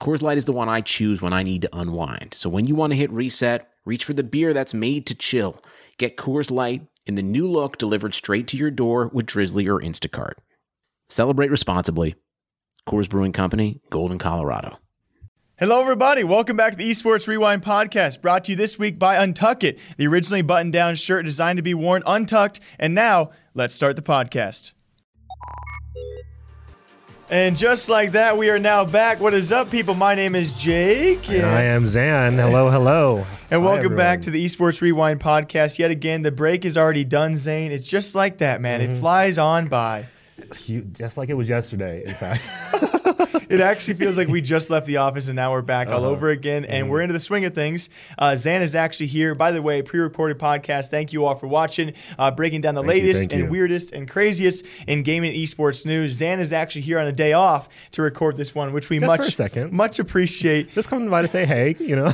Coors Light is the one I choose when I need to unwind. So when you want to hit reset, Reach for the beer that's made to chill. Get Coors Light in the new look delivered straight to your door with Drizzly or Instacart. Celebrate responsibly. Coors Brewing Company, Golden, Colorado. Hello, everybody. Welcome back to the Esports Rewind podcast, brought to you this week by Untuck It, the originally button down shirt designed to be worn untucked. And now, let's start the podcast. And just like that, we are now back. What is up, people? My name is Jake. And I am Zan. Hello, hello. and welcome back to the Esports Rewind podcast. Yet again, the break is already done, Zane. It's just like that, man. Mm-hmm. It flies on by. You, just like it was yesterday, in fact. it actually feels like we just left the office and now we're back uh-huh. all over again, and mm we're into the swing of things. Uh, Zan is actually here. By the way, pre-recorded podcast. Thank you all for watching, uh, breaking down the thank latest you, and you. weirdest and craziest in gaming esports news. Zan is actually here on a day off to record this one, which we just much second. much appreciate. Just coming by to say hey, you know.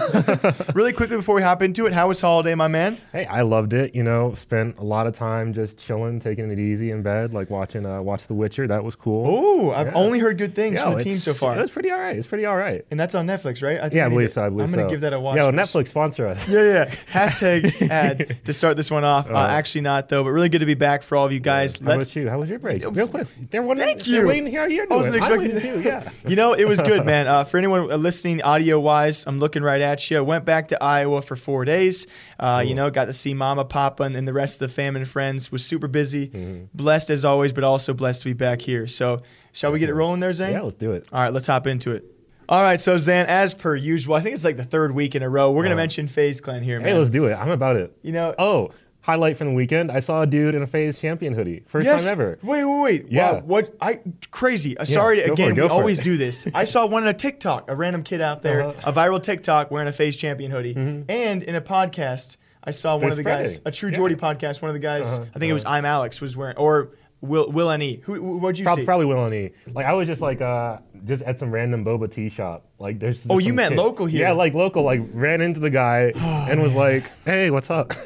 really quickly before we hop into it, how was holiday, my man? Hey, I loved it. You know, spent a lot of time just chilling, taking it easy in bed, like watching uh, watch The Witcher. That was cool. Oh, I've only heard good things yeah, from the team so far. It was pretty all right. It's pretty all right. And that's on Netflix, right? I yeah, I believe to, so. I believe I'm going to give that a watch. Yeah, well, Netflix sponsor us. Yeah, yeah. Hashtag ad to start this one off. Uh, actually, not though, but really good to be back for all of you guys. Yeah. How Let's, about you? How was your break? Real quick. They're wondering, Thank you. They're waiting to hear how you're doing. I wasn't expecting to. Yeah. you know, it was good, man. Uh, for anyone listening audio wise, I'm looking right at you. Went back to Iowa for four days. Uh, cool. You know, got to see Mama, Papa, and, and the rest of the family and friends. Was super busy. Mm-hmm. Blessed as always, but also blessed to be back here. So Shall we get it rolling there, Zane? Yeah, let's do it. All right, let's hop into it. All right, so Zan, as per usual, I think it's like the third week in a row. We're gonna uh, mention FaZe Clan here, man. Hey, let's do it. I'm about it. You know. Oh, highlight from the weekend. I saw a dude in a FaZe champion hoodie. First yes. time ever. Wait, wait, wait. Yeah. Wow, what? I crazy. Uh, sorry yeah, again. we always do this. I saw one in a TikTok, a random kid out there, uh-huh. a viral TikTok wearing a FaZe champion hoodie, mm-hmm. and in a podcast. I saw one of the guys, a True yeah. Podcast. One of the guys, uh-huh. I think it was uh-huh. I'm Alex, was wearing, or Will Will N.E. Who what'd you probably, see? Probably Will N.E. Like I was just like uh just at some random boba tea shop. Like there's Oh, you meant kid. local here. Yeah, like local. Like ran into the guy oh, and was like, "Hey, what's up?"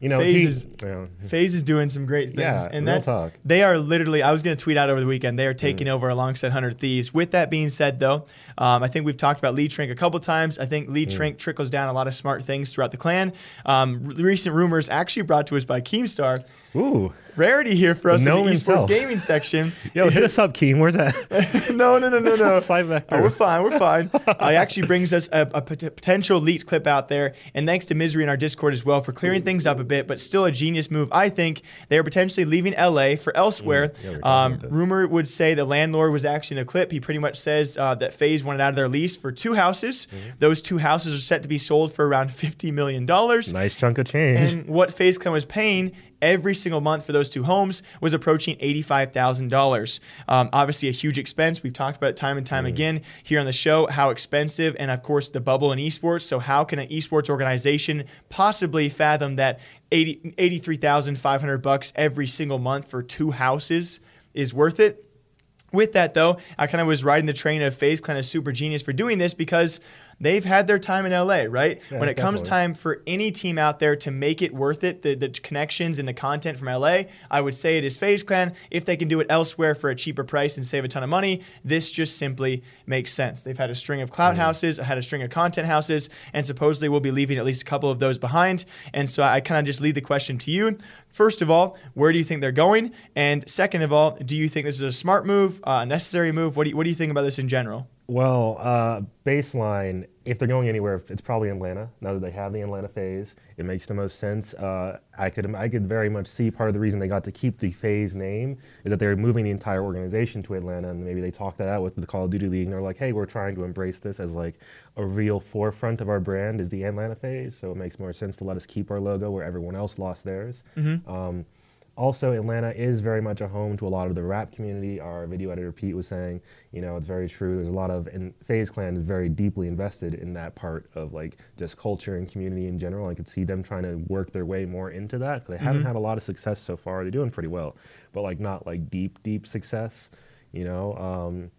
You know, FaZe is, you know, FaZe is doing some great things. Yeah, and real that, talk. They are literally, I was going to tweet out over the weekend, they are taking mm. over alongside 100 Thieves. With that being said, though, um, I think we've talked about Lee Trink a couple times. I think Lee mm. Trink trickles down a lot of smart things throughout the clan. Um, recent rumors actually brought to us by Keemstar. Ooh rarity here for us in the esports gaming section. Yo, hit us up, Keem. Where's that? no, no, no, no, no. Slide back oh, we're fine. We're fine. uh, it actually brings us a, a potential leaked clip out there, and thanks to Misery in our Discord as well for clearing things up a bit. But still a genius move. I think they are potentially leaving LA for elsewhere. Mm, yeah, um, rumor would say the landlord was actually in the clip. He pretty much says uh, that FaZe wanted out of their lease for two houses. Mm-hmm. Those two houses are set to be sold for around fifty million dollars. Nice chunk of change. And what FaZe Clan was paying every single month for those two homes was approaching $85,000. Um, obviously, a huge expense. We've talked about it time and time mm. again here on the show how expensive, and of course, the bubble in esports. So, how can an esports organization possibly fathom that 80, 83,500 bucks every single month for two houses is worth it? With that, though, I kind of was riding the train of FaZe Clan as super genius for doing this because they've had their time in LA, right? Yeah, when it comes time for any team out there to make it worth it, the, the connections and the content from LA, I would say it is FaZe Clan. If they can do it elsewhere for a cheaper price and save a ton of money, this just simply makes sense. They've had a string of cloud houses, had a string of content houses, and supposedly we'll be leaving at least a couple of those behind. And so I kind of just lead the question to you. First of all, where do you think they're going? And second of all, do you think this is a smart move, uh, a necessary move? What do you, what do you think about this in general? Well, uh, baseline, if they're going anywhere, it's probably Atlanta. Now that they have the Atlanta FaZe, it makes the most sense. Uh, I could I could very much see part of the reason they got to keep the FaZe name is that they're moving the entire organization to Atlanta, and maybe they talked that out with the Call of Duty League, and they're like, hey, we're trying to embrace this as like a real forefront of our brand is the Atlanta FaZe, so it makes more sense to let us keep our logo where everyone else lost theirs. Um, also, Atlanta is very much a home to a lot of the rap community. Our video editor Pete was saying, you know, it's very true. There's a lot of, and FaZe Clan is very deeply invested in that part of like just culture and community in general. I could see them trying to work their way more into that. They haven't had a lot of success so far. They're doing pretty well, but like not like deep, deep success. You know, um,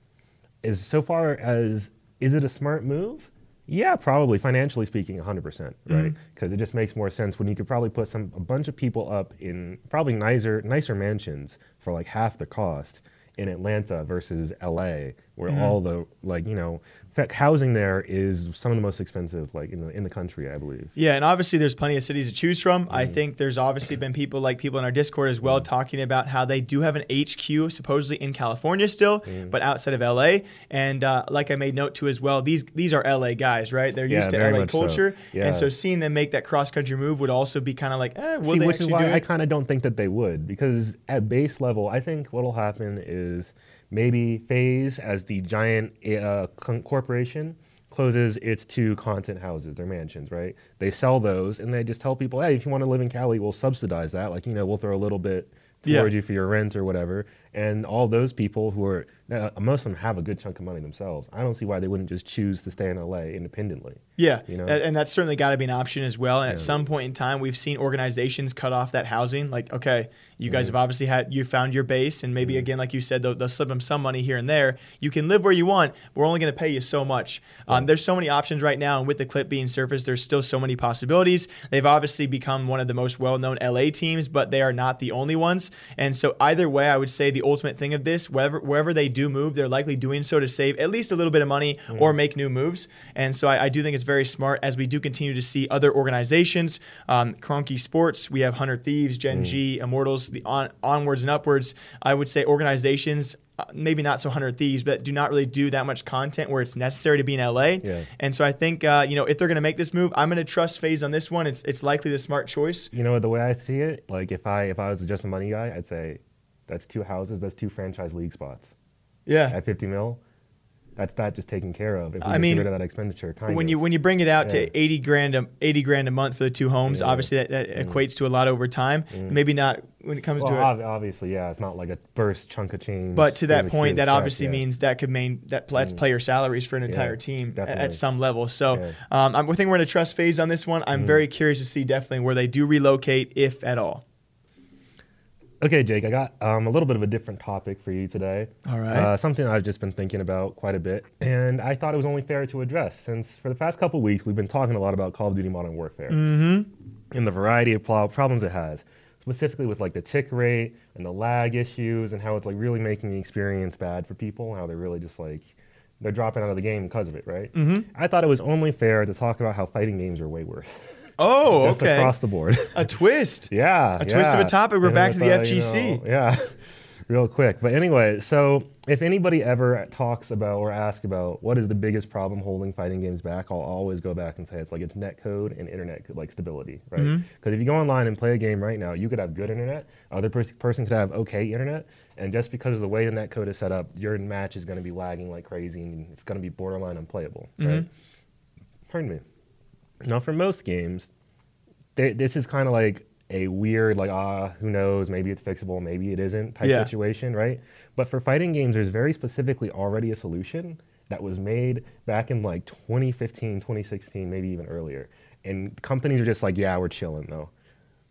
is so far as is it a smart move? Yeah, probably financially speaking, 100%, mm. right? Because it just makes more sense when you could probably put some a bunch of people up in probably nicer nicer mansions for like half the cost in Atlanta versus LA, where all the like you know fa- housing there is some of the most expensive like in the in the country, I believe. Yeah, and obviously there's plenty of cities to choose from. Mm-hmm. I think there's obviously been people like people in our Discord as well talking about how they do have an HQ supposedly in California still, Mm-hmm. but outside of LA. And uh, like I made note to as well, these these are LA guys, right? They're Yeah, used to LA much so. culture, Yeah. and so seeing them make that cross country move would also be kind of like, eh, See, which is why do I kind of don't think that they would, because at base level, I think what'll happen is maybe FaZe, as the giant uh, con- corporation, closes its two content houses, their mansions, right? They sell those, and they just tell people, hey, if you want to live in Cali, we'll subsidize that. Like, you know, we'll throw a little bit Yeah. towards you for your rent or whatever. And all those people who are, now, most of them have a good chunk of money themselves. I don't see why they wouldn't just choose to stay in LA independently. Yeah, you know? and that's certainly got to be an option as well. And at some point in time, we've seen organizations cut off that housing. Like, okay, you guys Mm-hmm. have obviously had you found your base, and maybe again, like you said, they'll, they'll slip them some money here and there. You can live where you want. We're only going to pay you so much. Um, there's so many options right now, and with the clip being surfaced, there's still so many possibilities. They've obviously become one of the most well-known LA teams, but they are not the only ones. And so either way, I would say the ultimate thing of this, wherever wherever they do move, they're likely doing so to save at least a little bit of money or make new moves. And so I, I do think it's very smart as we do continue to see other organizations, um, Cronky Sports, we have 100 Thieves, Gen G, Immortals, the on, onwards and upwards. I would say organizations. uh, Maybe not so 100 Thieves, but do not really do that much content where it's necessary to be in LA. Yeah. And so I think uh, you know if they're going to make this move, I'm going to trust FaZe on this one. It's it's likely the smart choice. You know the way I see it, like if I if I was just a money guy, I'd say that's two houses, that's two franchise league spots Yeah. at 50 mil. That's that just taken care of. If we I mean, get rid of that expenditure, kind when of. you when you bring it out Yeah. to 80 grand a, 80 grand a month for the two homes Yeah. Mm. obviously that, that equates to a lot over time maybe not when it comes well, to it obviously, yeah, it's not like a first chunk of change. but to that point that check, obviously yeah. Mm. means that could mean that that's player salaries for an entire team a- at, some level so um, I'm, I think we're in a trust FaZe on this one i'm very curious to see definitely where they do relocate if at all Okay, Jake, I got um, a little bit of a different topic for you today. All right. Uh, something I've just been thinking about quite a bit, and I thought it was only fair to address since for the past couple weeks we've been talking a lot about Call of Duty Modern Warfare mm-hmm. and the variety of pl- problems it has, specifically with like the tick rate and the lag issues, and how it's like really making the experience bad for people. How they're really just like they're dropping out of the game because of it, right? Mm-hmm. I thought it was only fair to talk about how fighting games are way worse, oh just okay across the board. a twist Yeah. A twist of a topic, we're And back to the uh, you FGC. know, yeah. Real quick. But anyway, so if anybody ever talks about or asks about what is the biggest problem holding fighting games back, I'll always go back and say it's like it's net code and internet like stability, right? Because Mm-hmm. if you go online and play a game right now, you could have good internet, other pers- person could have okay internet, and just because of the way the net code is set up, your match is going to be lagging like crazy and it's going to be borderline unplayable, right? Mm-hmm. Pardon me. Now, for most games, they, this is kind of like a weird, like, ah, who knows, maybe it's fixable, maybe it isn't type Yeah. situation, right? But for fighting games, there's very specifically already a solution that was made back in like 2015, 2016, maybe even earlier. And companies are just like, yeah, we're chilling though.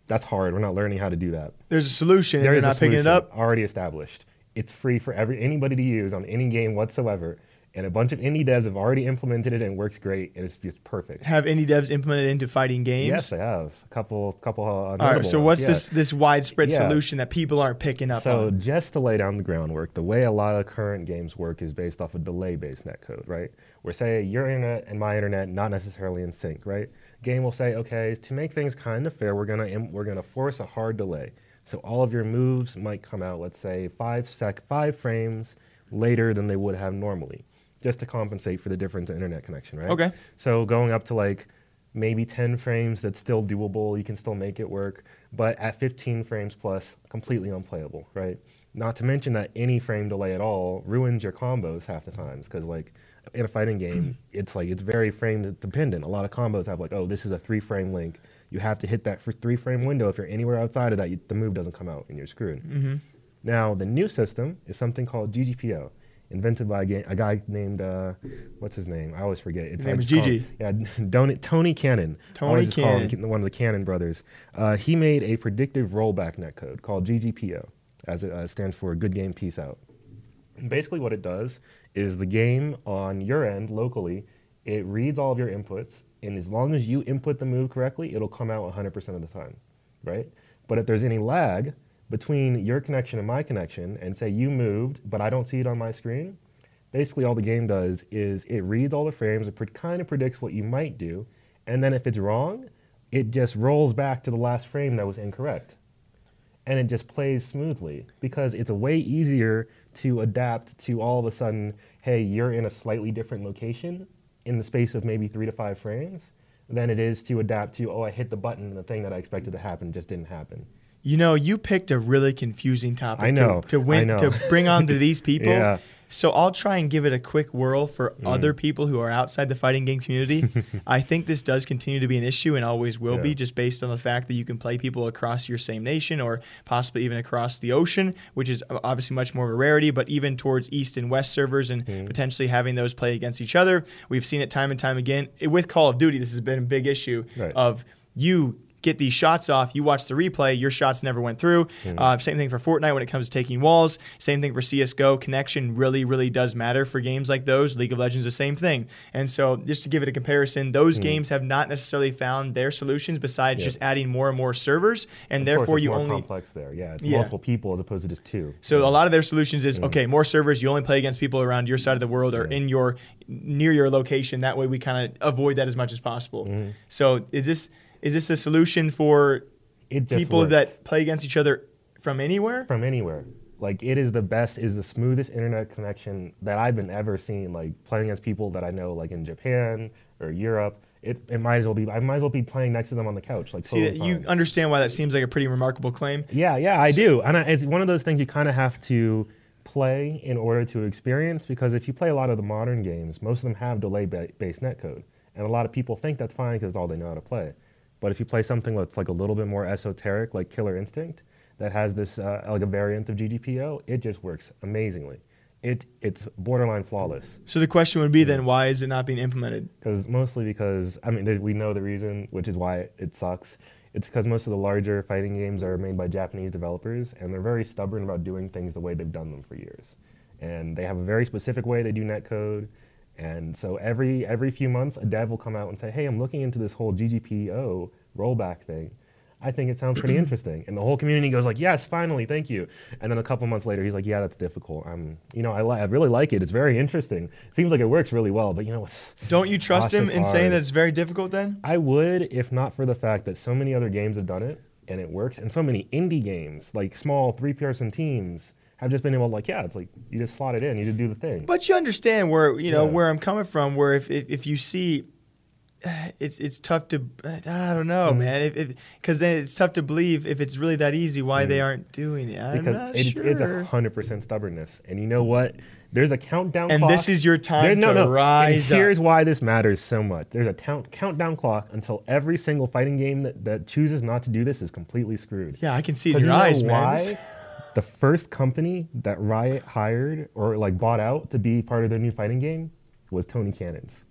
That's hard. We're not learning how to do that. there's a solution There and is not picking it up already established. It's free for every anybody to use on any game whatsoever, and a bunch of indie devs have already implemented it and it works great, and it's just perfect. Have indie devs implemented into fighting games? Yes, they have a couple, couple. Uh, All right. So ones, what's yeah. this this widespread Yeah. solution that people aren't picking up So on? just to lay down the groundwork, the way a lot of current games work is based off a delay-based netcode, right? Where say your internet and my internet not necessarily in sync, right? Game will say, okay, to make things kind of fair, we're gonna we're gonna force a hard delay. So all of your moves might come out, let's say five sec five frames later than they would have normally, just to compensate for the difference in internet connection, right? Okay. So going up to like maybe 10 frames, that's still doable. You can still make it work. But at 15 frames plus, completely unplayable, right? Not to mention that any frame delay at all ruins your combos half the times. Because like in a fighting game, it's like it's very frame dependent. A lot of combos have like, oh, this is a three frame link. You have to hit that for three frame window. If you're anywhere outside of that, you, the move doesn't come out and you're screwed. Mm-hmm. Now, the new system is something called GGPO, invented by a, ga- a guy named, uh, what's his name? I always forget. It's name I is call Gigi. Yeah, Don- Tony Cannon. Tony him Cannon. one of the Cannon brothers. Uh, he made a predictive rollback netcode called GGPO, as it uh, stands for Good Game Peace Out. And basically, what it does is the game on your end locally, it reads all of your inputs, and as long as you input the move correctly, it'll come out 100% of the time, right? But if there's any lag between your connection and my connection, and say you moved, but I don't see it on my screen, basically all the game does is it reads all the frames, it kind of predicts what you might do, and then if it's wrong, it just rolls back to the last frame that was incorrect and it just plays smoothly because it's way easier to adapt to all of a sudden, hey, you're in a slightly different location in the space of maybe three to five frames than it is to adapt to, oh, I hit the button and the thing that I expected to happen just didn't happen. You know, you picked a really confusing topic I know, to, to win know. to bring on to these people. Yeah. So I'll try and give it a quick whirl for mm-hmm. other people who are outside the fighting game community. I think this does continue to be an issue and always will be, just based on the fact that you can play people across your same nation or possibly even across the ocean, which is obviously much more of a rarity. But even towards east and west servers and mm-hmm. potentially having those play against each other, we've seen it time and time again. With Call of Duty, this has been a big issue Right. of you get these shots off. You watch the replay, your shots never went through. Uh, same thing for Fortnite when it comes to taking walls. Same thing for CS:GO. Connection really, really does matter for games like those. League of Legends, the same thing. And so, just to give it a comparison, those hmm. games have not necessarily found their solutions besides just adding more and more servers, and Of therefore you more only. complex there. Yeah, it's Yeah. multiple people as opposed to just two. So a lot of their solutions is hmm. okay, more servers. You only play against people around your side of the world or in your near your location. That way, we kind of avoid that as much as possible. Mm-hmm. So is this is this a solution for people works. that play against each other from anywhere? from anywhere. Like it is the best, is the smoothest internet connection that I've been ever seen. Like playing against people that I know, like in Japan or Europe. It, it might as well be. I might as well be playing next to them on the couch. Like See, totally you understand why that seems like a pretty remarkable claim. Yeah, yeah, I do, and I, it's one of those things you kind of have to play in order to experience. Because if you play a lot of the modern games, most of them have delay-based netcode, and a lot of people think that's fine because it's all they know how to play. But if you play something that's like a little bit more esoteric, like Killer Instinct, that has this uh, like a variant of GGPO, it just works amazingly. It it's borderline flawless. So the question would be then, why is it not being implemented? Because mostly because I mean we know the reason, which is why it sucks. It's because most of the larger fighting games are made by Japanese developers, and they're very stubborn about doing things the way they've done them for years. And they have a very specific way they do netcode. And so every every few months, a dev will come out and say, "Hey, I'm looking into this whole GGPO rollback thing. I think it sounds pretty interesting." And the whole community goes like, "Yes, finally, thank you." And then a couple months later, he's like, "Yeah, that's difficult. I'm, you know, I, li- I really like it. It's very interesting. Seems like it works really well, but you know, Don't you trust him in saying that it's very difficult then? I would if not for the fact that so many other games have done it and it works, and so many indie games, like small three-person teams, have just been able to like, yeah, it's like you just slot it in, you just do the thing. But you understand where you know Yeah. where I'm coming from. Where if if, if you see, it's it's tough to I don't know, Mm-hmm. man. Because then it's tough to believe if it's really that easy why they aren't doing it. I'm because not it's, sure. it's a hundred percent stubbornness, and you know what? There's a countdown and clock. this is your time There- no, to no. and here's up. why this matters so much. There's a count, countdown clock until every single fighting game that, that chooses not to do this is completely screwed. Yeah, I can see it in your you eyes, man. The first company that Riot hired or like bought out to be part of their new fighting game was Tony Cannon's.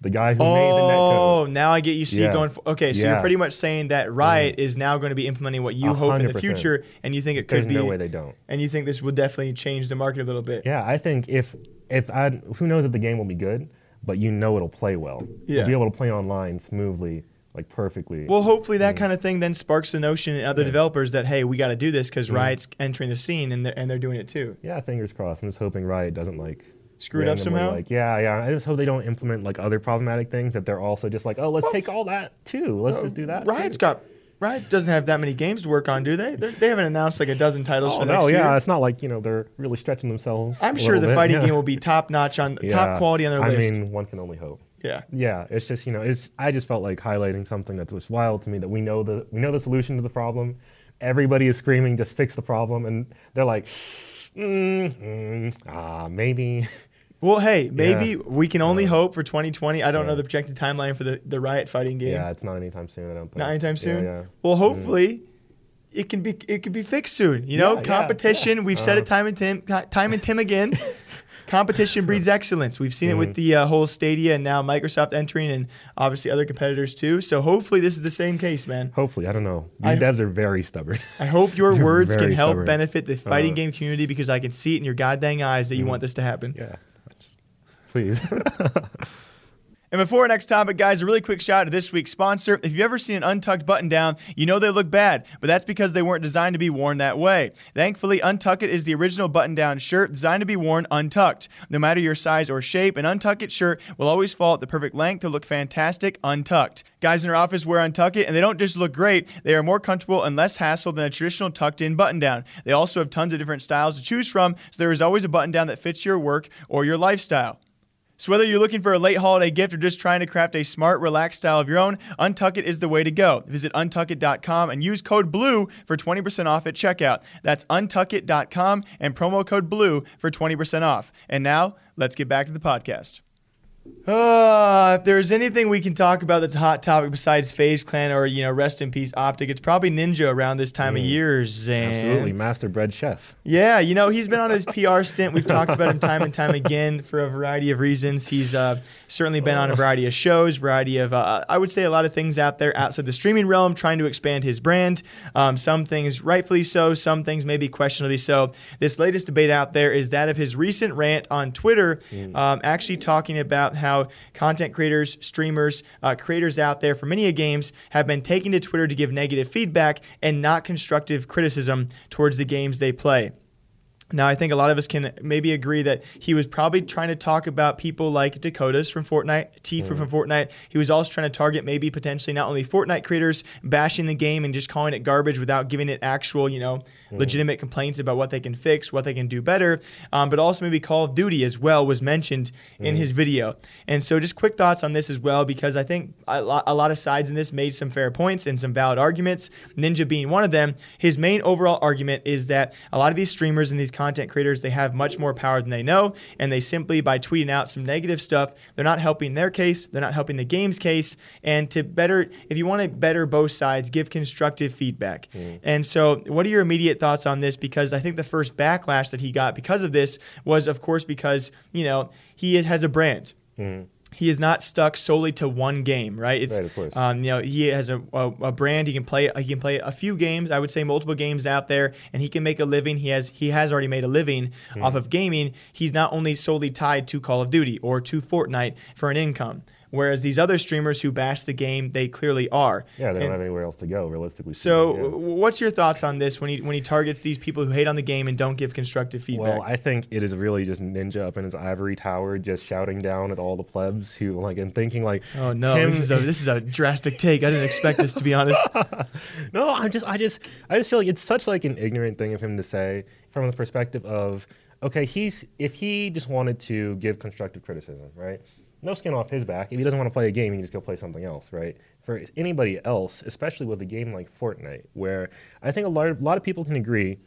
The guy who made the netcode. Oh, now I get you. See Yeah. going. For, okay, so you're pretty much saying that Riot is now going to be implementing what you A hope in the future, and you think it could There's be. no way they don't. and you think this would definitely change the market a little bit. Yeah, I think if if I who knows if the game will be good, but you know it'll play well. Yeah. You'll be able to play online smoothly, like perfectly. Well, hopefully that kind of thing then sparks the notion in other developers that hey, we got to do this because Riot's entering the scene and they're, and they're doing it too. yeah, fingers crossed. I'm just hoping Riot doesn't like Screw it up somehow? Like, yeah, yeah. I just hope they don't implement like other problematic things that they're also just like, oh, let's take all that too. Let's just do uh, that. Riot's too. got Riot doesn't have that many games to work on, do they? They're, they haven't announced like a dozen titles Oh for no, next yeah, year. it's not like you know they're really stretching themselves. I'm sure the bit, fighting yeah. game will be top notch on Yeah. top quality on their I list. I mean, one can only hope. Yeah. Yeah, it's just you know, it's I just felt like highlighting something that was wild to me that we know the we know the solution to the problem. Everybody is screaming, just fix the problem, and they're like, mm, mm, ah, maybe. Well, hey, maybe Yeah. we can only hope for 2020. I don't know the projected timeline for the, the Riot fighting game. Yeah, it's not anytime soon. I don't think. Not anytime soon. Yeah, Well, hopefully, it can be it can be fixed soon. You know, Yeah, yeah, competition. yeah. We've said it Uh-huh. time and tim, time and tim again. competition breeds excellence. We've seen it Mm-hmm. with the uh, whole Stadia and now Microsoft entering, and obviously other competitors too. So hopefully, this is the same case, man. Hopefully, I don't know. These I- devs are very stubborn. I hope your words can help stubborn. benefit the fighting Uh, game community because I can see it in your goddamn eyes that you want this to happen. yeah, just- please. And before our next topic, guys, a really quick shout out to this week's sponsor. If you've ever seen an untucked button down, you know they look bad, but that's because they weren't designed to be worn that way. Thankfully, Untuck It is the original button down shirt designed to be worn untucked. No matter your size or shape, an Untuck It shirt will always fall at the perfect length to look fantastic untucked. Guys in our office wear Untuck It, and they don't just look great, they are more comfortable and less hassle than a traditional tucked in button down. They also have tons of different styles to choose from, so there is always a button down that fits your work or your lifestyle. So whether you're looking for a late holiday gift or just trying to craft a smart, relaxed style of your own, Untuck It is the way to go. Visit untuckit.com and use code BLUE for 20% off at checkout. That's untuckit.com and promo code BLUE for 20% off. And now, let's get back to the podcast. Uh, if there's anything we can talk about that's a hot topic besides FaZe Clan or, you know, rest in peace Optic, it's probably Ninja around this time of year, Zan. Absolutely, master bread chef. Yeah, you know, he's been on his PR stint. We've talked about him time and time again for a variety of reasons. He's uh, certainly been on a variety of shows, variety of, uh, I would say, a lot of things out there outside the streaming realm, trying to expand his brand. Um, some things rightfully so, some things maybe questionably so. This latest debate out there is that of his recent rant on Twitter, um, actually talking about how content creators, streamers, uh, creators out there for many games have been taking to Twitter to give negative feedback and not constructive criticism towards the games they play. Now, I think a lot of us can maybe agree that he was probably trying to talk about people like Dakotaz from Fortnite, Tfue from mm. Fortnite. He was also trying to target maybe potentially not only Fortnite creators bashing the game and just calling it garbage without giving it actual, you know, mm. legitimate complaints about what they can fix, what they can do better, um, but also maybe Call of Duty as well was mentioned in mm. his video. And so, just quick thoughts on this as well, because I think a lot, a lot of sides in this made some fair points and some valid arguments. Ninja being one of them. His main overall argument is that a lot of these streamers and these content creators they have much more power than they know, and they simply by tweeting out some negative stuff, they're not helping their case, they're not helping the game's case, and to better, if you want to better both sides, give constructive feedback. Mm. And so, what are your immediate thoughts on this? Because I think the first backlash that he got because of this was, of course, because you know he has a brand. Mm. He is not stuck solely to one game, right? It's Right, of course. um, you know he has a, a, a brand. He can play. He can play a few games. I would say multiple games out there, and he can make a living. He has he has already made a living Hmm. off of gaming. He's not only solely tied to Call of Duty or to Fortnite for an income. Whereas these other streamers who bash the game, they clearly are. Yeah, they And- don't have anywhere else to go, realistically. so, yeah. what's your thoughts on this when he when he targets these people who hate on the game and don't give constructive feedback? Well, I think it is really just Ninja up in his ivory tower, just shouting down at all the plebs who like and thinking like, oh no, him- this is a this is a drastic take. I didn't expect this to be honest. no, I'm just, I just, I just feel like it's such like an ignorant thing of him to say from the perspective of, okay, he's if he just wanted to give constructive criticism, right? No skin off his back. If he doesn't want to play a game, he can just go play something else, right? For anybody else, especially with a game like Fortnite, where I think a lot, of, a lot of people can agree,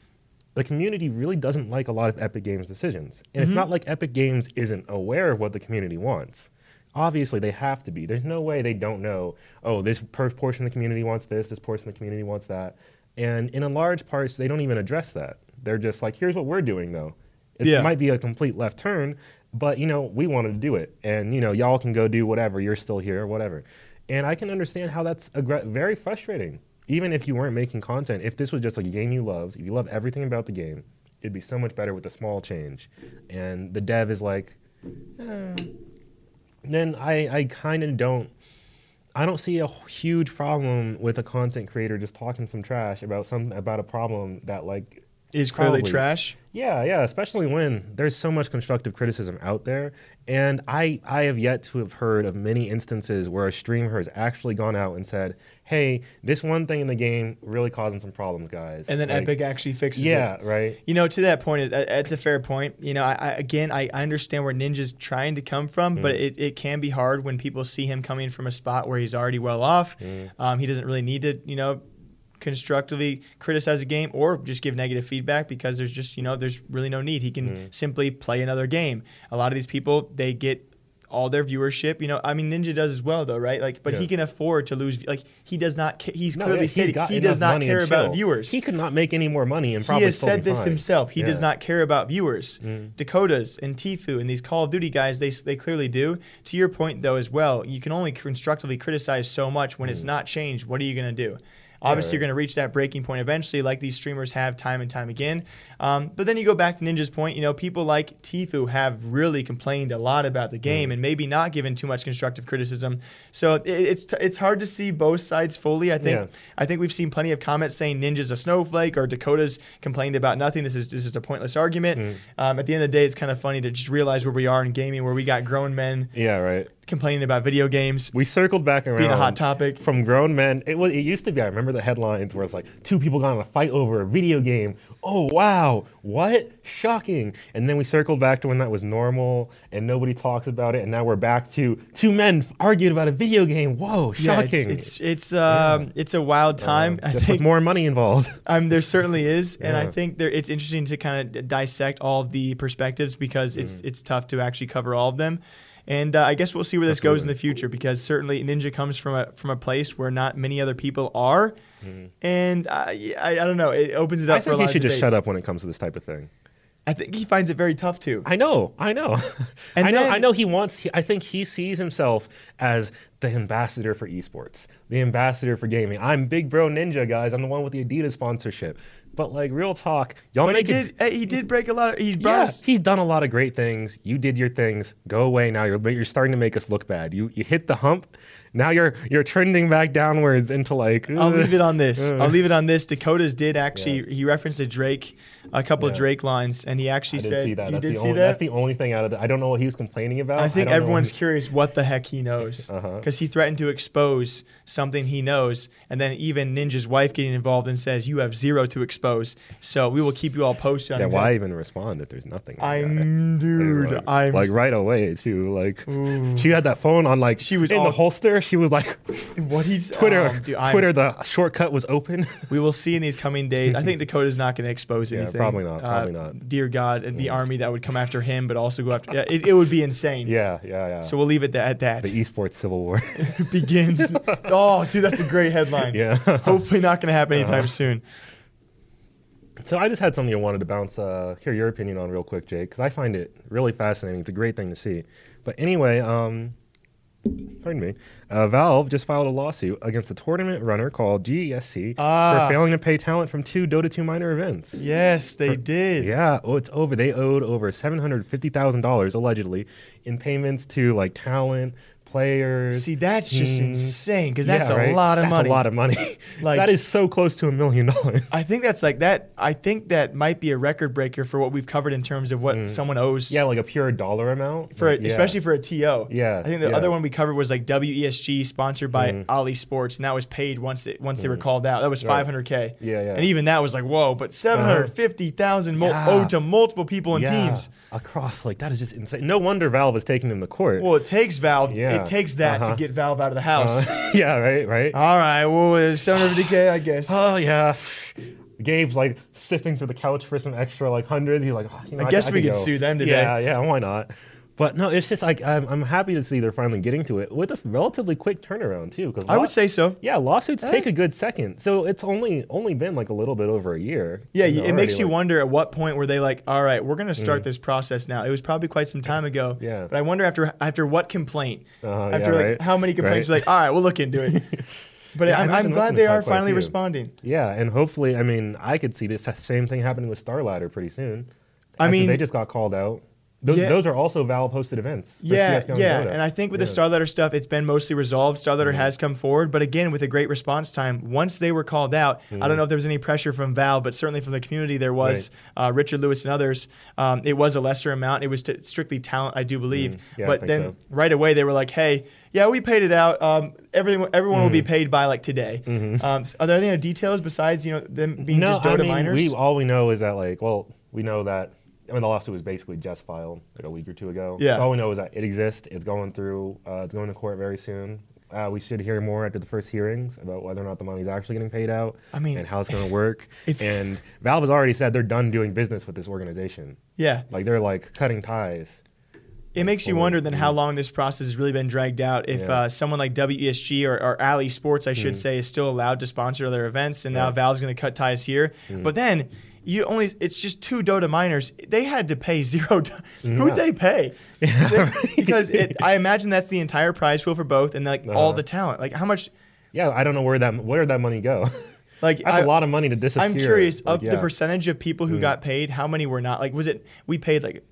the community really doesn't like a lot of Epic Games decisions, and it's mm-hmm. not like Epic Games isn't aware of what the community wants obviously they have to be. There's no way they don't know, oh, this per- portion of the community wants this, this portion of the community wants that. And in a large parts, they don't even address that. They're just like, here's what we're doing, though. It Yeah. might be a complete left turn, but, you know, we wanted to do it. And, you know, y'all can go do whatever. You're still here, or whatever. And I can understand how that's aggr- very frustrating. Even if you weren't making content, if this was just a game you loved, if you love everything about the game, it'd be so much better with a small change. And the dev is like, eh. then I I kind of don't. I don't see a huge problem with a content creator just talking some trash about some about a problem that like Is clearly Probably. trash. yeah, yeah, especially when there's so much constructive criticism out there. And I, I have yet to have heard of many instances where a streamer has actually gone out and said, hey, this one thing in the game really causing some problems, guys. And then Like, Epic actually fixes it. Yeah, right. You know, to that point, it's a fair point. You know, I, I again, I, I understand where Ninja's trying to come from, but Mm. it, it can be hard when people see him coming from a spot where he's already well off. Mm. Um, he doesn't really need to, you know, constructively criticize a game or just give negative feedback because there's just, you know, there's really no need. He can Mm. simply play another game. A lot of these people, they get all their viewership, you know. I mean, Ninja does as well, though, right? Like, but he can afford to lose. Like, he does not. ca- He's No, clearly yeah, stated he does not care about viewers He could not make any more money and probably he has said this fine. himself. He does not care about viewers. Mm. Dakotaz and Tfue and these Call of Duty guys, they, they clearly do. To your point, though, as well, you can only constructively criticize so much when it's not changed. What are you going to do? Obviously, you're Mm. going to reach that breaking point eventually, like these streamers have time and time again. Um, but then you go back to Ninja's point. You know, people like Tfue have really complained a lot about the Mm. game and maybe not given too much constructive criticism. So it, it's t- it's hard to see both sides fully. I think Yeah. I think we've seen plenty of comments saying Ninja's a snowflake or Dakotaz complained about nothing. This is this is a pointless argument. Mm. Um, at the end of the day, it's kind of funny to just realize where we are in gaming, where we got grown men Yeah, right. Complaining about video games We circled back around. being a hot topic. from grown men. It was. It used to be. I remember the headlines where it's like two people got in a fight over a video game. Oh wow, what shocking! And then we circled back to when that was normal and nobody talks about it. And now we're back to two men arguing about a video game. Whoa, Yeah, shocking! it's it's it's, um, it's a wild time. I think more money involved. Um, there certainly is, and I think there, it's interesting to kind of dissect all the perspectives because it's Mm. it's tough to actually cover all of them. And uh, I guess we'll see where this goes in the future because certainly Ninja comes from a from a place where not many other people are, and uh, yeah, I, I don't know. It opens it up. I for a think lot he should just shut up when it comes to this type of thing. I think he finds it very tough too. I know, I know, And I know. then- I know. He wants. He, I think he sees himself as the ambassador for esports, the ambassador for gaming. I'm Big Bro Ninja, guys. I'm the one with the Adidas sponsorship. But like real talk, y'all But he make it. did uh, he did break a lot. Of, he's brought Yeah, us he's done a lot of great things. You did your things. Go away now. You're you're starting to make us look bad. You you hit the hump. Now you're you're trending back downwards into like. I'll leave it on this. I'll leave it on this. Dakotaz did actually. He referenced a Drake, a couple of Drake lines, and he actually I said, see that. "You That's did the see only, that." That's the only thing out of it. I don't know what he was complaining about. I think know everyone's curious what the heck he knows Uh-huh. because he threatened to expose something he knows, and then even Ninja's wife getting involved and says, "You have zero to expose." So we will keep you all posted on. Yeah, why even respond if there's nothing? I'm dude. like, I'm like right away too. Like Ooh. she had that phone on like She was in all- the holster. She was like what he's Twitter. um, dude, I'm- Twitter. The shortcut was open. We will see in these coming days. I think Dakota's not going to expose Yeah, anything. probably not, Uh, probably not. Dear God, and the army that would come after him, but also go after. Yeah, it, it would be insane. yeah, yeah, yeah. So we'll leave it at that. the esports civil war. begins. oh, dude, that's a great headline. yeah. Hopefully not going to happen anytime Uh-huh. soon. So I just had something I wanted to bounce, uh, hear your opinion on real quick, Jake, because I find it really fascinating. It's a great thing to see. But anyway, um, pardon me, uh, Valve just filed a lawsuit against a tournament runner called GESC Ah. for failing to pay talent from two Dota 2 minor events. Yes, they did. Yeah, oh, it's over. They owed over seven hundred fifty thousand dollars allegedly in payments to like talent, players. See, that's just insane because that's Yeah, a lot of money. That's a lot of money. Like- that is so close to a million dollars. I think that's like that. I think that might be a record breaker for what we've covered in terms of what someone owes. Mm. Yeah, like a pure dollar amount. For Like, yeah. especially for a TO. Yeah, I think the yeah. other one we covered was like WESG sponsored by Mhm. Ali Sports, and that was paid once it once they were called out. That was 500k. Yeah, yeah. And even that was like whoa, but 750,000 mul- Yeah. owed to multiple people and teams. across like that is just insane. No wonder Valve is taking them to court. Well, it takes Valve. Yeah. It takes that Uh-huh. to get Valve out of the house. Uh, yeah, right, right. All right. Well, it's 750k, I guess. oh yeah. Gabe's like sifting through the couch for some extra like hundreds. He's like, oh, you know, I guess we could could go. sue them today. Yeah, yeah, why not? But no, it's just like I'm, I'm happy to see they're finally getting to it with a relatively quick turnaround too. Because I would say so. yeah, lawsuits take a good second. So it's only only been like a little bit over a year. Yeah, it makes you like- wonder at what point were they like, all right, we're going to start this process now. It was probably quite some time ago. Yeah. But I wonder after after what complaint, Uh-huh, after yeah, like right, how many complaints, right. like, all right, we'll look into it. But Yeah, I'm, I'm glad they are finally responding. Yeah, and hopefully, I mean, I could see this same thing happening with Starladder pretty soon. I mean- they just got called out. Those, Yeah. those are also Valve hosted events. Yeah, yeah, and I think with the Yeah. Mm-hmm. Starladder stuff, it's been mostly resolved. Starladder has come forward, but again, with a great response time. Once they were called out, I don't know if there was any pressure from Valve, but certainly from the community, there was. Uh, Richard Lewis and others. Um, it was a lesser amount. It was t- strictly talent, I do believe. Mm-hmm. Yeah, but then so. right away, they were like, "Hey, yeah, we paid it out. Um, everyone, everyone will be Mm-hmm. paid by like today." Um, s- are there any other details besides you know them being no, just Dota I mean, minors? we all we know is that like, well, we know that. I mean, the lawsuit was basically just filed like a week or two ago. Yeah. So all we know is that it exists. It's going through. Uh, it's going to court very soon. Uh, we should hear more after the first hearings about whether or not the money's actually getting paid out. I mean, and how it's going to work. and Valve has already said they're done doing business with this organization. yeah, Like they're like cutting ties. It makes you wonder then how long this process has really been dragged out. If Yeah. uh, someone like WESG or, or Ali Sports, I should say, is still allowed to sponsor their events, and now Yeah. Valve's going to cut ties here. But then you only it's just two Dota minors. They had to pay zero. do- Who'd they pay? They- because it, I imagine that's the entire prize pool for both, and like all Uh-huh. the talent. Like how much? Yeah, I don't know where that where did that money go. Like That's I- a lot of money to disappear. I'm curious Like, of the yeah. Mm. percentage of people who got paid. How many were not? Like was it we paid like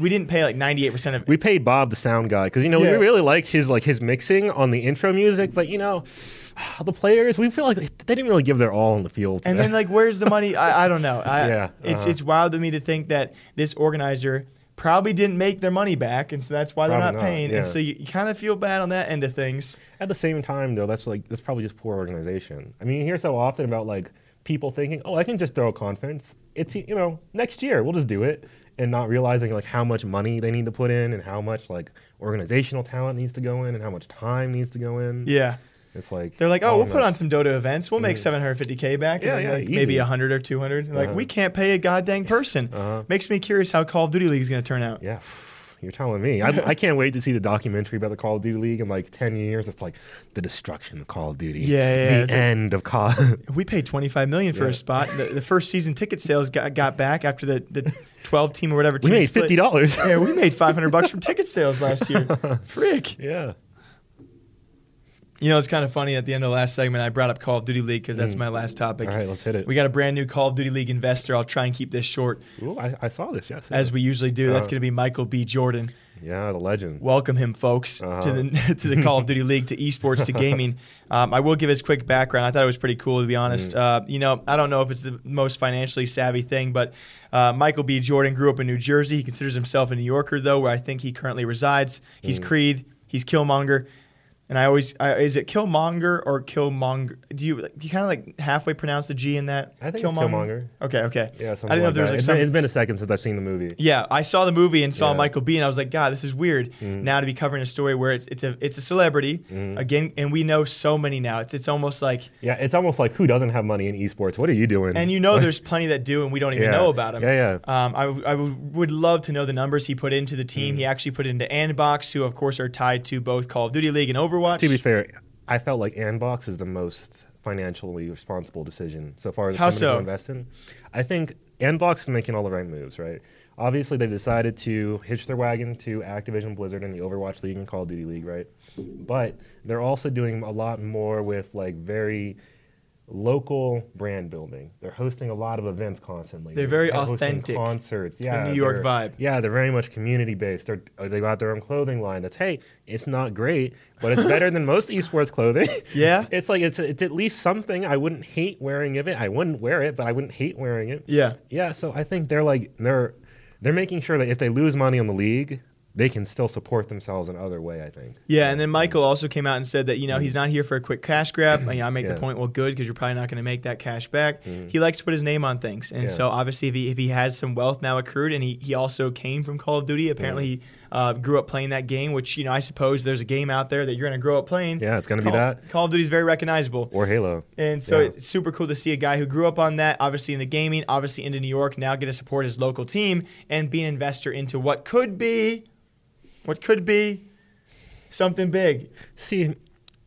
we didn't pay like 98 percent of it. We paid Bob the sound guy because you know Yeah. we really liked his like his mixing on the intro music, but you know the players we feel like they didn't really give their all on the field. And then like, where's the money? I, I don't know. I, Yeah, it's uh-huh. it's wild to me to think that this organizer probably didn't make their money back, and so that's why they're not not, paying. yeah. And so you, you kind of feel bad on that end of things. At the same time, though, that's like that's probably just poor organization. I mean, you hear so often about like people thinking, "Oh, I can just throw a conference. It's you know next year we'll just do it," and not realizing like how much money they need to put in and how much like organizational talent needs to go in and how much time needs to go in. Yeah, It's like they're like, oh, we'll put on some Dota events. We'll make 750k back. Mm. Yeah, and yeah, like, maybe easy. 100 or 200. Like Uh-huh. we can't pay a goddamn person. Uh-huh. Makes me curious how Call of Duty League is going to turn out. Yeah, you're telling me. I, I can't wait to see the documentary about the Call of Duty League in like ten years. It's like the destruction of Call of Duty. Yeah, yeah, the like- end of Call. We paid 25 million for Yeah. a spot. The, the first season ticket sales got, got back after the, the 12 team or whatever we team made split. fifty dollars. Yeah, we made 500 bucks from ticket sales last year. Frick. yeah. You know, it's kind of funny. At the end of the last segment, I brought up Call of Duty League because that's my last topic. Mm. All right, let's hit it. We got a brand new Call of Duty League investor. I'll try and keep this short, Ooh, I, I saw this. Yes. as we usually do. That's Uh. going to be Michael B. Jordan. yeah, the legend. Welcome him, folks, to Uh-huh. the to the Call of Duty League, to esports, to gaming. Um, I will give his quick background. I thought it was pretty cool, to be honest. Mm. Uh, you know, I don't know if it's the most financially savvy thing, but uh, Michael B. Jordan grew up in New Jersey. He considers himself a New Yorker, though, where I think he currently resides. Mm. He's Creed. He's Killmonger. And I always I, is it Killmonger or Killmonger? Do you do you kind of like halfway pronounce the G in that? I think it's Killmonger. Okay, okay. Yeah, I something didn't know like if there was that. like It's some. been- it's been a second since I've seen the movie. Yeah, I saw the movie and saw Yeah. Michael B. and I was like, God, this is weird. Now to be covering a story where it's it's a it's a celebrity again, and we know so many now. It's it's almost like, Yeah, it's almost like who doesn't have money in esports? What are you doing? and you know, there's plenty that do, and we don't even Yeah. know about them. Yeah, yeah. Um, I, I would love to know the numbers he put into the team. Mm. He actually put into Andbox, who of course are tied to both Call of Duty League and Overwatch. To be fair, I felt like Andbox is the most financially responsible decision so far as How so? to invest in. I think Andbox is making all the right moves, right? Obviously, they've decided to hitch their wagon to Activision Blizzard and the Overwatch League and Call of Duty League, right? But they're also doing a lot more with like very local brand building. They're hosting a lot of events constantly. They're very hosting authentic concerts. Yeah, New York vibe. Yeah, they're very much community based. They're uh, they got their own clothing line. That's hey, it's not great, but it's better than most esports clothing. Yeah? it's like it's it's at least something. I wouldn't hate wearing it. I wouldn't wear it, but I wouldn't hate wearing it. Yeah. Yeah, so I think they're like they're they're making sure that if they lose money on the league, they can still support themselves in other way. I think. Yeah, and then Michael also came out and said that you know he's not here for a quick cash grab. You know, I make the. Yeah. Mm. point, well, good because you're probably not going to make that cash back. He likes to put his name on things, and Yeah. so obviously if he, if he has some wealth now accrued, and he, he also came from Call of Duty, apparently he uh, grew up playing that game. Which you know I suppose there's a game out there that you're going to grow up playing. Yeah, it's gonna be that. Call of Duty is very recognizable. Or Halo. And so Yeah. it's super cool to see a guy who grew up on that, obviously in the gaming, obviously into New York, now get to support his local team and be an investor into what could be, what could be something big. See,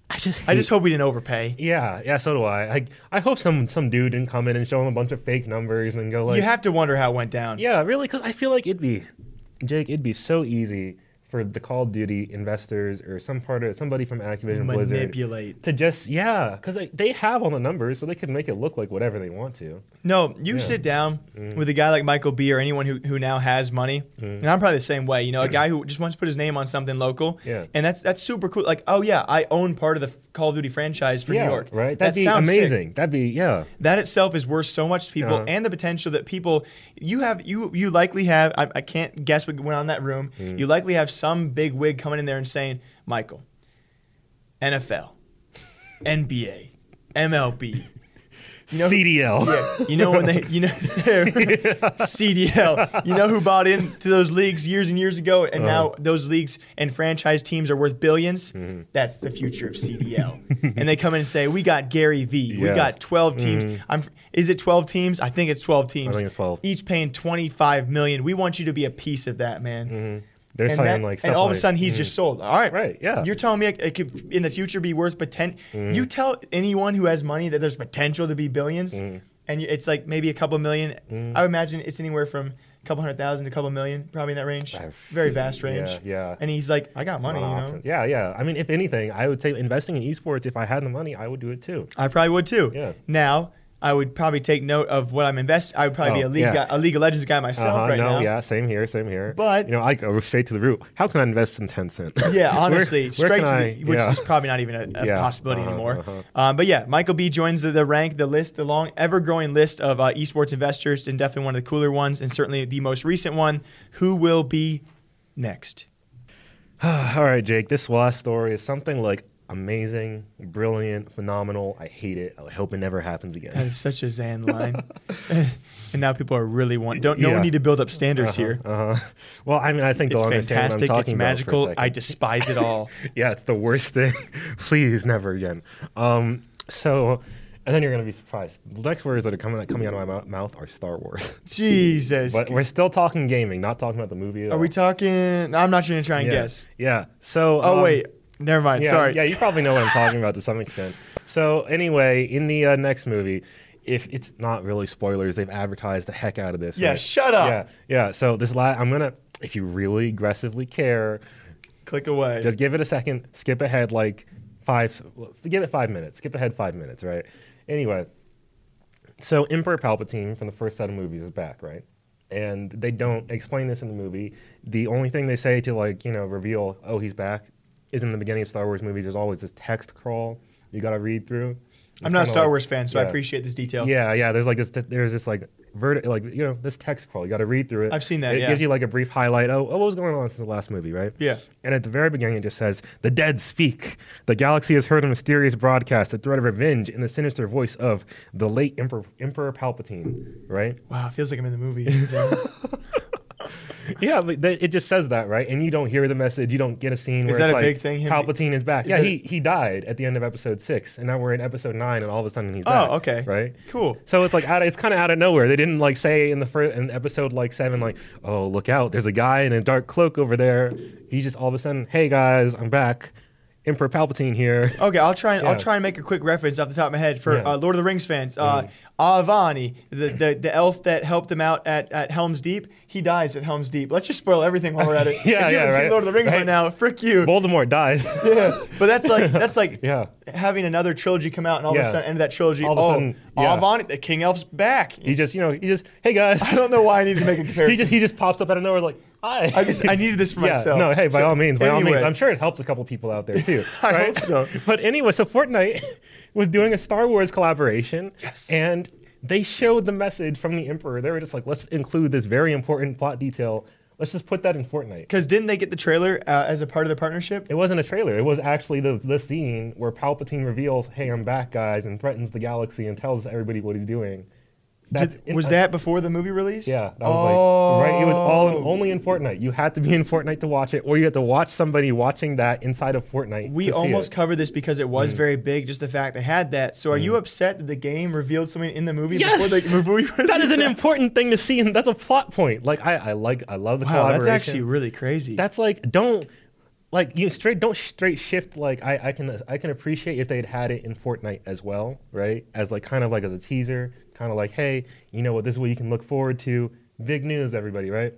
I just I just hope we didn't overpay. Yeah, yeah, so do I. I I hope some some dude didn't come in and show him a bunch of fake numbers and go like you have to wonder how it went down. Yeah, really, because I feel like it'd be, Jake, it'd be so easy for the Call of Duty investors or some part of somebody from Activision Blizzard Manipulate. to just yeah, because they, they have all the numbers, so they can make it look like whatever they want to. No, you Yeah. sit down Mm. with a guy like Michael B or anyone who, who now has money, and I'm probably the same way. You know, a guy who just wants to put his name on something local, Yeah. and that's that's super cool. Like, oh yeah, I own part of the Call of Duty franchise for yeah, New York. right? That That'd be sounds sick. amazing. That'd be yeah. That itself is worth so much to people, Uh-huh. and the potential that people you have you you likely have. I, I can't guess what went on in that room. Mm. You likely have some big wig coming in there and saying, Michael, NFL, NBA, MLB. You know- CDL. Yeah, you know when they, you know, CDL. You know who bought into those leagues years and years ago, and now Uh-huh. those leagues and franchise teams are worth 1000000000s Mm-hmm. That's the future of CDL. and they come in and say, "We got Gary V. We got 12 teams. I'm. Is it 12 teams? I think it's 12 teams. think it's 12. Each paying 25 million. We want you to be a piece of that, man. They're And, that- like stuff and all of a sudden he's just sold. All right, Right, yeah. You're telling me it, it could in the future be worth potent. Mm-hmm. You tell anyone who has money that there's potential to be 1000000000s Mm-hmm. and it's like maybe a couple million. I would imagine it's anywhere from a couple hundred thousand to a couple million, probably in that range. I've- Very vast range. Yeah, yeah. And he's like, I got money, you know. Yeah, yeah. I mean, if anything, I would say investing in esports. If I had the money, I would do it too. I probably would too. Yeah. Now. I would probably take note of what I'm investing. I would probably be Oh, a league yeah. guy, a League of Legends guy myself Uh-huh, right no, now. yeah, same here, same here. But- you know, I go straight to the root. How can I invest in Tencent? Yeah, honestly, where straight to I- the, which yeah. is probably not even a, a Yeah, possibility uh-huh, anymore. uh-huh. Um, but yeah, Michael B joins the, the rank, the list, the long, ever-growing list of uh, esports investors, and definitely one of the cooler ones, and certainly the most recent one. Who will be next? All right, Jake. This last story is something like amazing, brilliant, phenomenal. I hate it. I hope it never happens again. That is such a Zan line, and now people are really want. Don't no Yeah. one need to build up standards here. Uh huh. Well, I mean, I think It's fantastic. It's magical. I despise it all. yeah, it's the worst thing. Please, never again. Um, so, and then you're gonna be surprised. The next words that are coming coming out of my mou- mouth are Star Wars. Jesus. but we're still talking gaming, not talking about the movie. Are we talking? I'm not going to try and yeah. guess. Yeah. So. Oh um, wait, never mind. Yeah, Sorry. Yeah, you probably know what I'm talking about to some extent. So anyway, in the uh, next movie, if it's not really spoilers, they've advertised the heck out of this. Yeah, right? shut up. Yeah, yeah. So this la- I'm gonna, if you really aggressively care, Click away. just give it a second. Skip ahead like five. Give it five minutes. Skip ahead five minutes. Right. Anyway, so Emperor Palpatine from the first set of movies is back, right? And they don't explain this in the movie. The only thing they say to like you know reveal, oh he's back, is in the beginning of Star Wars movies. There's always this text crawl you got to read through. It's I'm not a Star like- Wars fan, so I appreciate this detail. Yeah, yeah. There's like this. There's this like verti- like you know this text crawl. You got to read through it. I've seen that, It yeah. gives you like a brief highlight. Oh, oh, what was going on since the last movie, right? Yeah. And at the very beginning, it just says, "The dead speak. The galaxy has heard a mysterious broadcast, a threat of revenge, in the sinister voice of the late Emperor, Emperor Palpatine." Right? Wow, it feels like I'm in the movie. Yeah, but th- it just says that, right? And you don't hear the message. You don't get a scene where Is that it's a like big thing, him- Palpatine is back. is yeah, he he died at the end of Episode six, and now we're in Episode nine, and all of a sudden he's Oh, back. Oh, okay. Right? cool. So it's like out of, it's kind of out of nowhere. They didn't like say in the first in episode like seven like, oh look out, there's a guy in a dark cloak over there. He just all of a sudden, hey guys, I'm back, Emperor Palpatine here. Okay, I'll try and I'll try and make a quick reference off the top of my head for Yeah. Mm-hmm. uh, Lord of the Rings fans. Uh, Avani, the, the the elf that helped him out at, at Helm's Deep, he dies at Helm's Deep. Let's just spoil everything while we're at it. Yeah, if you yeah, haven't seen right. Lord of the Rings right, Right. now, frick you. Voldemort dies. yeah, but that's like that's like Yeah. having another trilogy come out and all of a sudden end of that trilogy. All of a oh, sudden, yeah. Avani, the King Elf's back. he just you know he just hey guys. I don't know why I need to make a comparison. he just he just pops up out of nowhere like hi. I just I needed this for yeah, myself. no, hey, by So, all means, by all means. I'm sure it helps a couple people out there too. I right? hope so. But anyway, so Fortnite was doing a Star Wars collaboration. Yes. And they showed the message from the Emperor. They were just like, let's include this very important plot detail. Let's just put that in Fortnite. Because didn't they get the trailer uh, as a part of the partnership? It wasn't a trailer. It was actually the, the scene where Palpatine reveals, hey, I'm back, guys, and threatens the galaxy and tells everybody what he's doing. That's Did- was that before the movie release? Yeah, that was like right. It was all in, Oh. only in Fortnite. You had to be in Fortnite to watch it, or you had to watch somebody watching that inside of Fortnite. We to see almost it. Mm. covered this because it was very big, just the fact they had that. So are you upset that the game revealed something in the movie Yes! before the movie was that is an important thing to see, and that's a plot point. Like I, I like, I love the Wow, that's actually really crazy. that's like don't like you straight don't straight shift like I, I can I can appreciate if they'd had it in Fortnite as well, right? As like kind of like as a teaser, kind of like hey, you know what, this is what you can look forward to. Big news, everybody, right?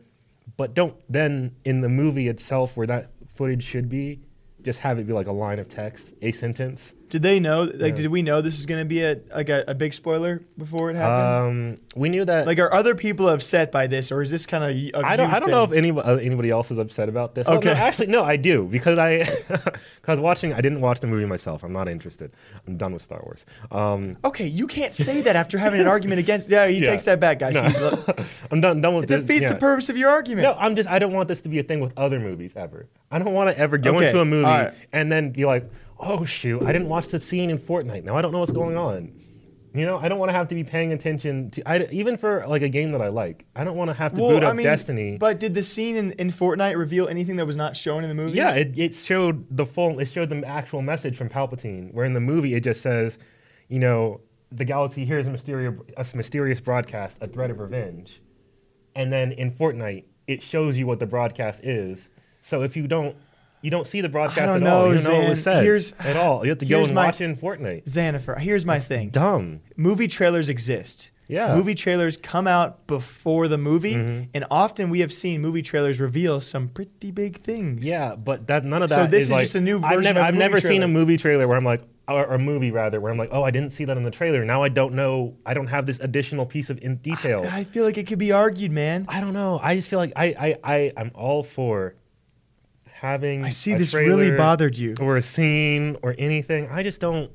but don't then in the movie itself where that footage should be, just have it be like a line of text, a sentence. Did they know? Like, Yeah. did we know this was going to be a like a, a big spoiler before it happened? Um, we knew that. like, are other people upset by this, or is this kind of? I don't. I don't know if anybody uh, anybody else is upset about this. Well, no, Okay. actually, no, I do because I because watching. I didn't watch the movie myself. I'm not interested. I'm done with Star Wars. Um, Okay, you can't say that after having an argument against. Yeah, he Yeah. takes that back, guys. No. I'm done. Done with it this. defeats the purpose of your argument. No, I'm just. I don't want this to be a thing with other movies ever. I don't want to ever go Okay, into a movie right. and then be like, "Oh shoot, I didn't watch the scene in Fortnite. Now I don't know what's going on." You know, I don't want to have to be paying attention to. I, even for like a game that I like, I don't want to have to boot up Destiny. But did the scene in, in Fortnite reveal anything that was not shown in the movie? Yeah, it, it showed the full. It showed the actual message from Palpatine. Where in the movie it just says, you know, the galaxy hears a mysterious, a mysterious broadcast, a threat of revenge, and then in Fortnite it shows you what the broadcast is. So if you don't, you don't see the broadcast at all. You don't know what was Zan. said Here's- at all. You have to go and my- watch it in Fortnite. Xanifer, here's my thing. Dumb. Movie trailers exist. Yeah. Movie trailers come out before the movie, Mm-hmm. and often we have seen movie trailers reveal some pretty big things. Yeah, but that none of that. So this is like- just a new I've version never, of a I've never seen a movie trailer where I'm like, or a movie rather, where I'm like, oh, I didn't see that in the trailer. Now I don't know. I don't have this additional piece of in detail. I feel like it could be argued, man. I don't know. I just feel like I I I I'm all for having. I see this really bothered you. or a scene or anything. I just don't.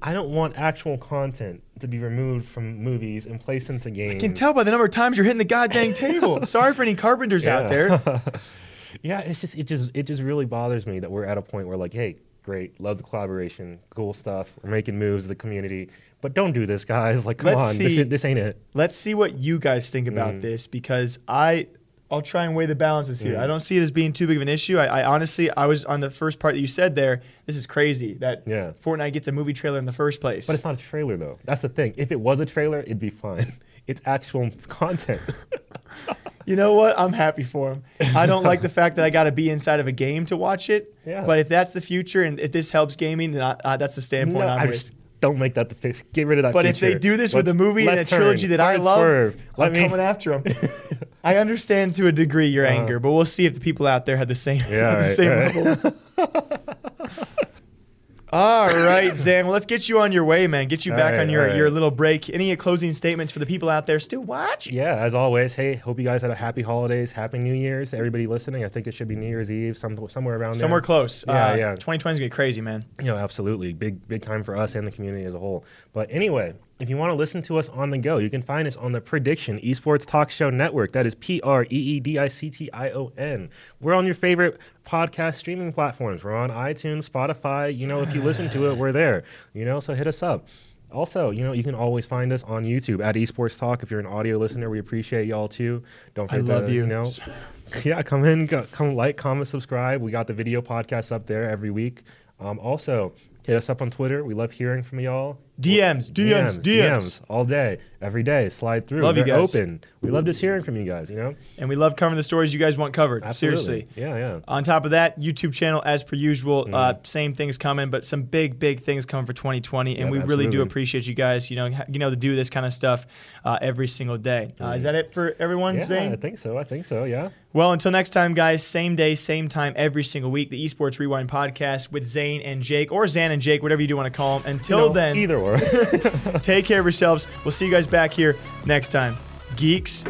I don't want actual content to be removed from movies and placed into games. I can tell by the number of times you're hitting the goddamn table. Sorry for any carpenters out there. yeah, it's just it just it just really bothers me that we're at a point where like, hey, great, love the collaboration, cool stuff. We're making moves the community, but don't do this, guys. Like, come Let's on, this, see. is- this ain't it. Let's see what you guys think about Mm. this because I I'll try and weigh the balances here. Mm. I don't see it as being too big of an issue. I, I honestly I was on the first part that you said there. This is crazy that Yeah. Fortnite gets a movie trailer in the first place. But it's not a trailer though. That's the thing. If it was a trailer, it'd be fine. It's actual content. You know what? I'm happy for him. I don't like the fact that I got to be inside of a game to watch it. Yeah. But if that's the future and if this helps gaming, then I, uh, that's the standpoint no, I'm I with. Don't make that the fi- get rid of that. But if they do this with a movie and a let's trilogy turn. that I love, swerve. Let I'm me. coming after them. I understand to a degree your uh-huh. anger, but we'll see if the people out there had the same. Yeah, the right, same right. level. All right, Zan. Well, let's get you on your way, man. Get you All back right, on your, right. your little break. Any closing statements for the people out there still watching? Yeah, as always. Hey, hope you guys had a happy holidays, happy New Year's. Everybody listening, I think it should be New Year's Eve, some, somewhere around there. Somewhere close. Yeah, uh, yeah. 2020 is gonna be crazy, man. You know, absolutely. Big, big time for us and the community as a whole. But anyway, if you want to listen to us on the go, you can find us on the Prediction Esports Talk Show Network. That is P R E E D I C T I O N. We're on your favorite podcast streaming platforms. We're on iTunes, Spotify. You know, if you listen to it, we're there. You know, so hit us up. Also, you know, you can always find us on YouTube at Esports Talk. If you're an audio listener, we appreciate y'all too. Don't I forget love to, you. you know, yeah, come in, go, come like, comment, subscribe. We got the video podcast up there every week. Um, also, hit us up on Twitter. We love hearing from y'all. DMs, DMs, DMs. all day, every day. Slide through. Love you They're guys. open. We love just hearing from you guys. You know, And we love covering the stories you guys want covered. absolutely. Seriously. Yeah, yeah. On top of that, YouTube channel as per usual. Mm-hmm. Uh, same things coming, but some big, big things coming for 2020, and Yep, we really do appreciate you guys. You know, you know to do this kind of stuff uh, every single day. Uh, is that it for everyone, Mm-hmm. Yeah, I think so. I think so. Yeah. Well, until next time, guys. Same day, same time, every single week. The Esports Rewind podcast with Zane and Jake, or Zan and Jake, whatever you do want to call them. Until You know, then, either or. take care of yourselves. We'll see you guys back here next time. Geeks